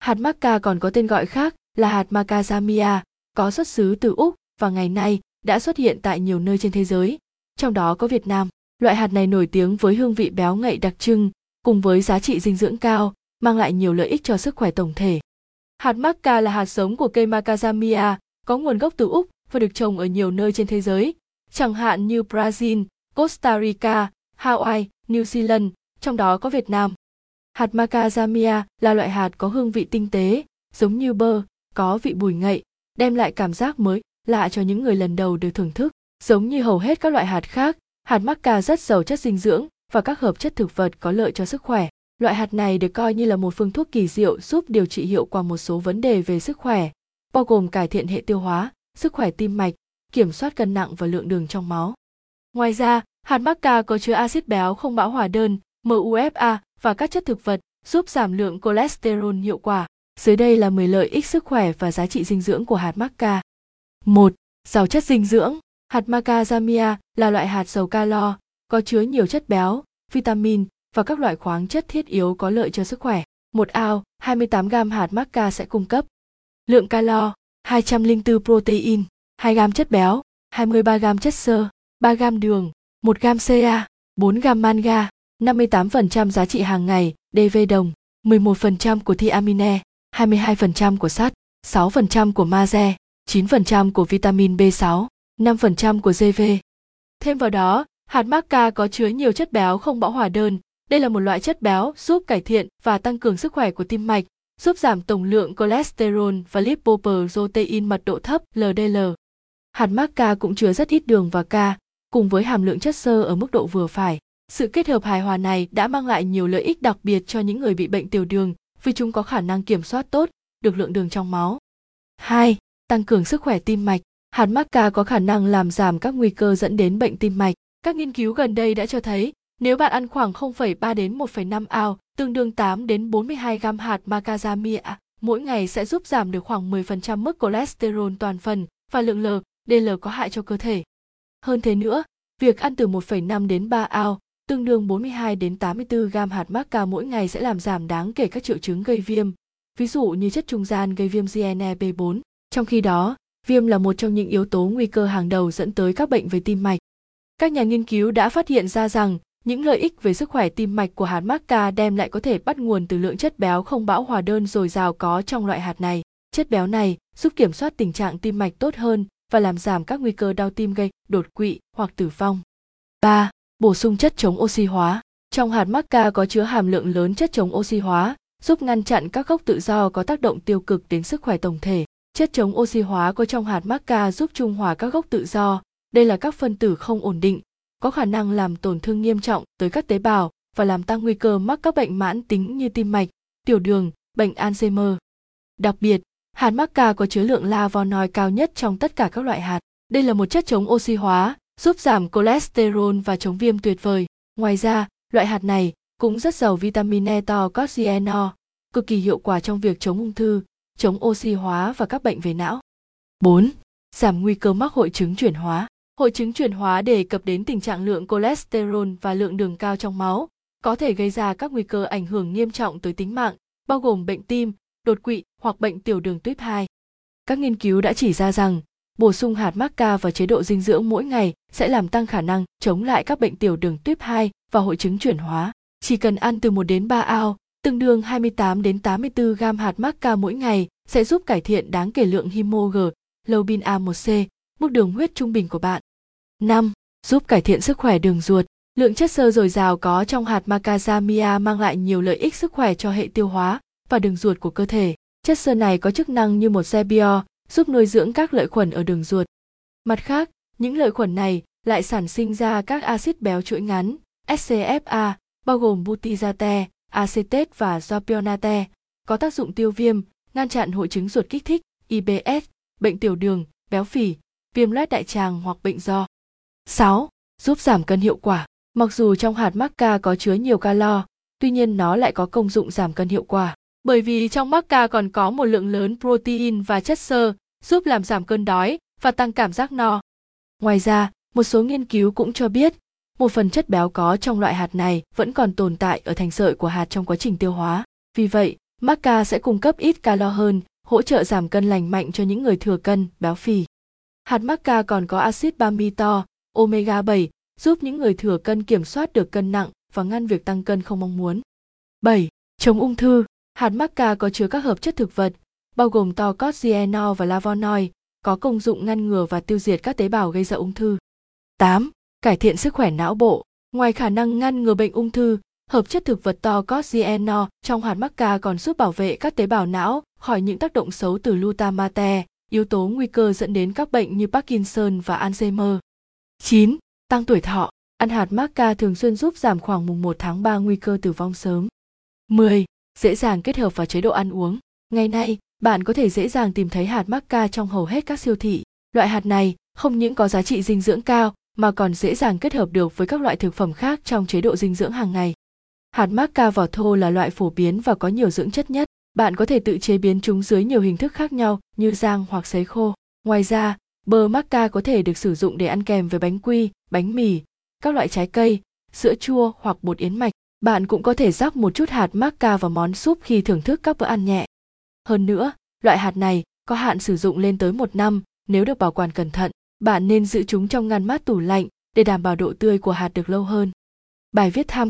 Hạt maca còn có tên gọi khác là hạt macadamia, có xuất xứ từ Úc và ngày nay đã xuất hiện tại nhiều nơi trên thế giới, trong đó có Việt Nam. Loại hạt này nổi tiếng với hương vị béo ngậy đặc trưng, cùng với giá trị dinh dưỡng cao, mang lại nhiều lợi ích cho sức khỏe tổng thể. Hạt maca là hạt sống của cây macadamia, có nguồn gốc từ Úc và được trồng ở nhiều nơi trên thế giới, chẳng hạn như Brazil, Costa Rica, Hawaii, New Zealand, trong đó có Việt Nam. Hạt macadamia là loại hạt có hương vị tinh tế, giống như bơ, có vị bùi ngậy, đem lại cảm giác mới, lạ cho những người lần đầu được thưởng thức. Giống như hầu hết các loại hạt khác, hạt maca rất giàu chất dinh dưỡng và các hợp chất thực vật có lợi cho sức khỏe. Loại hạt này được coi như là một phương thuốc kỳ diệu giúp điều trị hiệu quả một số vấn đề về sức khỏe, bao gồm cải thiện hệ tiêu hóa, sức khỏe tim mạch, kiểm soát cân nặng và lượng đường trong máu. Ngoài ra, hạt maca có chứa axit béo không bão hòa đơn, MUFA và các chất thực vật giúp giảm lượng cholesterol hiệu quả. Dưới đây là 10 lợi ích sức khỏe và giá trị dinh dưỡng của hạt maca. 1. Giàu chất dinh dưỡng. Hạt macadamia là loại hạt giàu calo, có chứa nhiều chất béo, vitamin và các loại khoáng chất thiết yếu có lợi cho sức khỏe. Một ao, 28 gram hạt maca sẽ cung cấp lượng calo, 204 protein, 2 gram chất béo, 23 gram chất xơ, 3 gram đường, 1 gram CA, 4 gram manga, 58% giá trị hàng ngày, DV đồng, 11% của thiamine, 22% của sắt, 6% của magie, 9% của vitamin B6, 5% của GV. Thêm vào đó, hạt maca có chứa nhiều chất béo không bão hòa đơn. Đây là một loại chất béo giúp cải thiện và tăng cường sức khỏe của tim mạch, giúp giảm tổng lượng cholesterol và lipoprotein mật độ thấp LDL. Hạt maca cũng chứa rất ít đường và ca, cùng với hàm lượng chất xơ ở mức độ vừa phải. Sự kết hợp hài hòa này đã mang lại nhiều lợi ích đặc biệt cho những người bị bệnh tiểu đường vì chúng có khả năng kiểm soát tốt được lượng đường trong máu. 2. Tăng cường sức khỏe tim mạch. Hạt maca có khả năng làm giảm các nguy cơ dẫn đến bệnh tim mạch. Các nghiên cứu gần đây đã cho thấy, nếu bạn ăn khoảng 0,3 đến 1,5 ao, tương đương 8 đến 42 gram hạt macadamia, mỗi ngày sẽ giúp giảm được khoảng 10% mức cholesterol toàn phần và lượng LDL có hại cho cơ thể. Hơn thế nữa, việc ăn từ 1,5 đến 3 ao, tương đương 42 đến 84 gam hạt maca mỗi ngày sẽ làm giảm đáng kể các triệu chứng gây viêm, ví dụ như chất trung gian gây viêm GNEB4. Trong khi đó, viêm là một trong những yếu tố nguy cơ hàng đầu dẫn tới các bệnh về tim mạch. Các nhà nghiên cứu đã phát hiện ra rằng những lợi ích về sức khỏe tim mạch của hạt maca đem lại có thể bắt nguồn từ lượng chất béo không bão hòa đơn dồi dào có trong loại hạt này. Chất béo này giúp kiểm soát tình trạng tim mạch tốt hơn và làm giảm các nguy cơ đau tim gây đột quỵ hoặc tử vong. 3. Bổ sung chất chống oxy hóa. Trong hạt maca có chứa hàm lượng lớn chất chống oxy hóa, giúp ngăn chặn các gốc tự do có tác động tiêu cực đến sức khỏe tổng thể. Chất chống oxy hóa có trong hạt maca giúp trung hòa các gốc tự do. Đây là các phân tử không ổn định, có khả năng làm tổn thương nghiêm trọng tới các tế bào và làm tăng nguy cơ mắc các bệnh mãn tính như tim mạch, tiểu đường, bệnh Alzheimer. Đặc biệt, hạt maca có chứa lượng lavonoid cao nhất trong tất cả các loại hạt. Đây là một chất chống oxy hóa, giúp giảm cholesterol và chống viêm tuyệt vời. Ngoài ra, loại hạt này cũng rất giàu vitamin E to cosieno, cực kỳ hiệu quả trong việc chống ung thư, chống oxy hóa và các bệnh về não. 4. Giảm nguy cơ mắc hội chứng chuyển hóa. Hội chứng chuyển hóa đề cập đến tình trạng lượng cholesterol và lượng đường cao trong máu, có thể gây ra các nguy cơ ảnh hưởng nghiêm trọng tới tính mạng, bao gồm bệnh tim, đột quỵ hoặc bệnh tiểu đường tuyếp 2. Các nghiên cứu đã chỉ ra rằng bổ sung hạt maca vào chế độ dinh dưỡng mỗi ngày sẽ làm tăng khả năng chống lại các bệnh tiểu đường tuyếp 2 và hội chứng chuyển hóa. Chỉ cần ăn từ 1 đến 3 ao, tương đương 28 đến 84 gram hạt maca mỗi ngày sẽ giúp cải thiện đáng kể lượng hemoglobin A1C, mức đường huyết trung bình của bạn. 5. Giúp cải thiện sức khỏe đường ruột. Lượng chất xơ dồi dào có trong hạt macadamia mang lại nhiều lợi ích sức khỏe cho hệ tiêu hóa và đường ruột của cơ thể. Chất xơ này có chức năng như một xe bio, giúp nuôi dưỡng các lợi khuẩn ở đường ruột. Mặt khác, những lợi khuẩn này lại sản sinh ra các axit béo chuỗi ngắn, SCFA, bao gồm butyrate, acetate và propionate, có tác dụng tiêu viêm, ngăn chặn hội chứng ruột kích thích, IBS, bệnh tiểu đường, béo phì, viêm loét đại tràng hoặc bệnh do. 6. Giúp giảm cân hiệu quả. Mặc dù trong hạt macca có chứa nhiều calo, tuy nhiên nó lại có công dụng giảm cân hiệu quả. Bởi vì trong maca còn có một lượng lớn protein và chất xơ, giúp làm giảm cơn đói và tăng cảm giác no. Ngoài ra, một số nghiên cứu cũng cho biết, một phần chất béo có trong loại hạt này vẫn còn tồn tại ở thành sợi của hạt trong quá trình tiêu hóa. Vì vậy, Maca sẽ cung cấp ít calo hơn, hỗ trợ giảm cân lành mạnh cho những người thừa cân, béo phì. Hạt maca còn có axit bamito, omega 7, giúp những người thừa cân kiểm soát được cân nặng và ngăn việc tăng cân không mong muốn. 7. Chống ung thư. Hạt maca có chứa các hợp chất thực vật, bao gồm tocotrienol và lavonoid, có công dụng ngăn ngừa và tiêu diệt các tế bào gây ra ung thư. 8. Cải thiện sức khỏe não bộ. Ngoài khả năng ngăn ngừa bệnh ung thư, hợp chất thực vật tocotrienol trong hạt maca còn giúp bảo vệ các tế bào não khỏi những tác động xấu từ glutamate, yếu tố nguy cơ dẫn đến các bệnh như Parkinson và Alzheimer. 9. Tăng tuổi thọ. Ăn hạt maca thường xuyên giúp giảm khoảng mùng 1 tháng 3 nguy cơ tử vong sớm. 10. Dễ dàng kết hợp vào chế độ ăn uống. Ngày nay, bạn có thể dễ dàng tìm thấy hạt maca trong hầu hết các siêu thị. Loại hạt này không những có giá trị dinh dưỡng cao mà còn dễ dàng kết hợp được với các loại thực phẩm khác trong chế độ dinh dưỡng hàng ngày. Hạt maca vỏ thô là loại phổ biến và có nhiều dưỡng chất nhất. Bạn có thể tự chế biến chúng dưới nhiều hình thức khác nhau như rang hoặc sấy khô. Ngoài ra, bơ maca có thể được sử dụng để ăn kèm với bánh quy, bánh mì, các loại trái cây, sữa chua hoặc bột yến mạch. Bạn cũng có thể rắc một chút hạt maca vào món súp khi thưởng thức các bữa ăn nhẹ. Hơn nữa, loại hạt này có hạn sử dụng lên tới một năm nếu được bảo quản cẩn thận. Bạn nên giữ chúng trong ngăn mát tủ lạnh để đảm bảo độ tươi của hạt được lâu hơn. Bài viết tham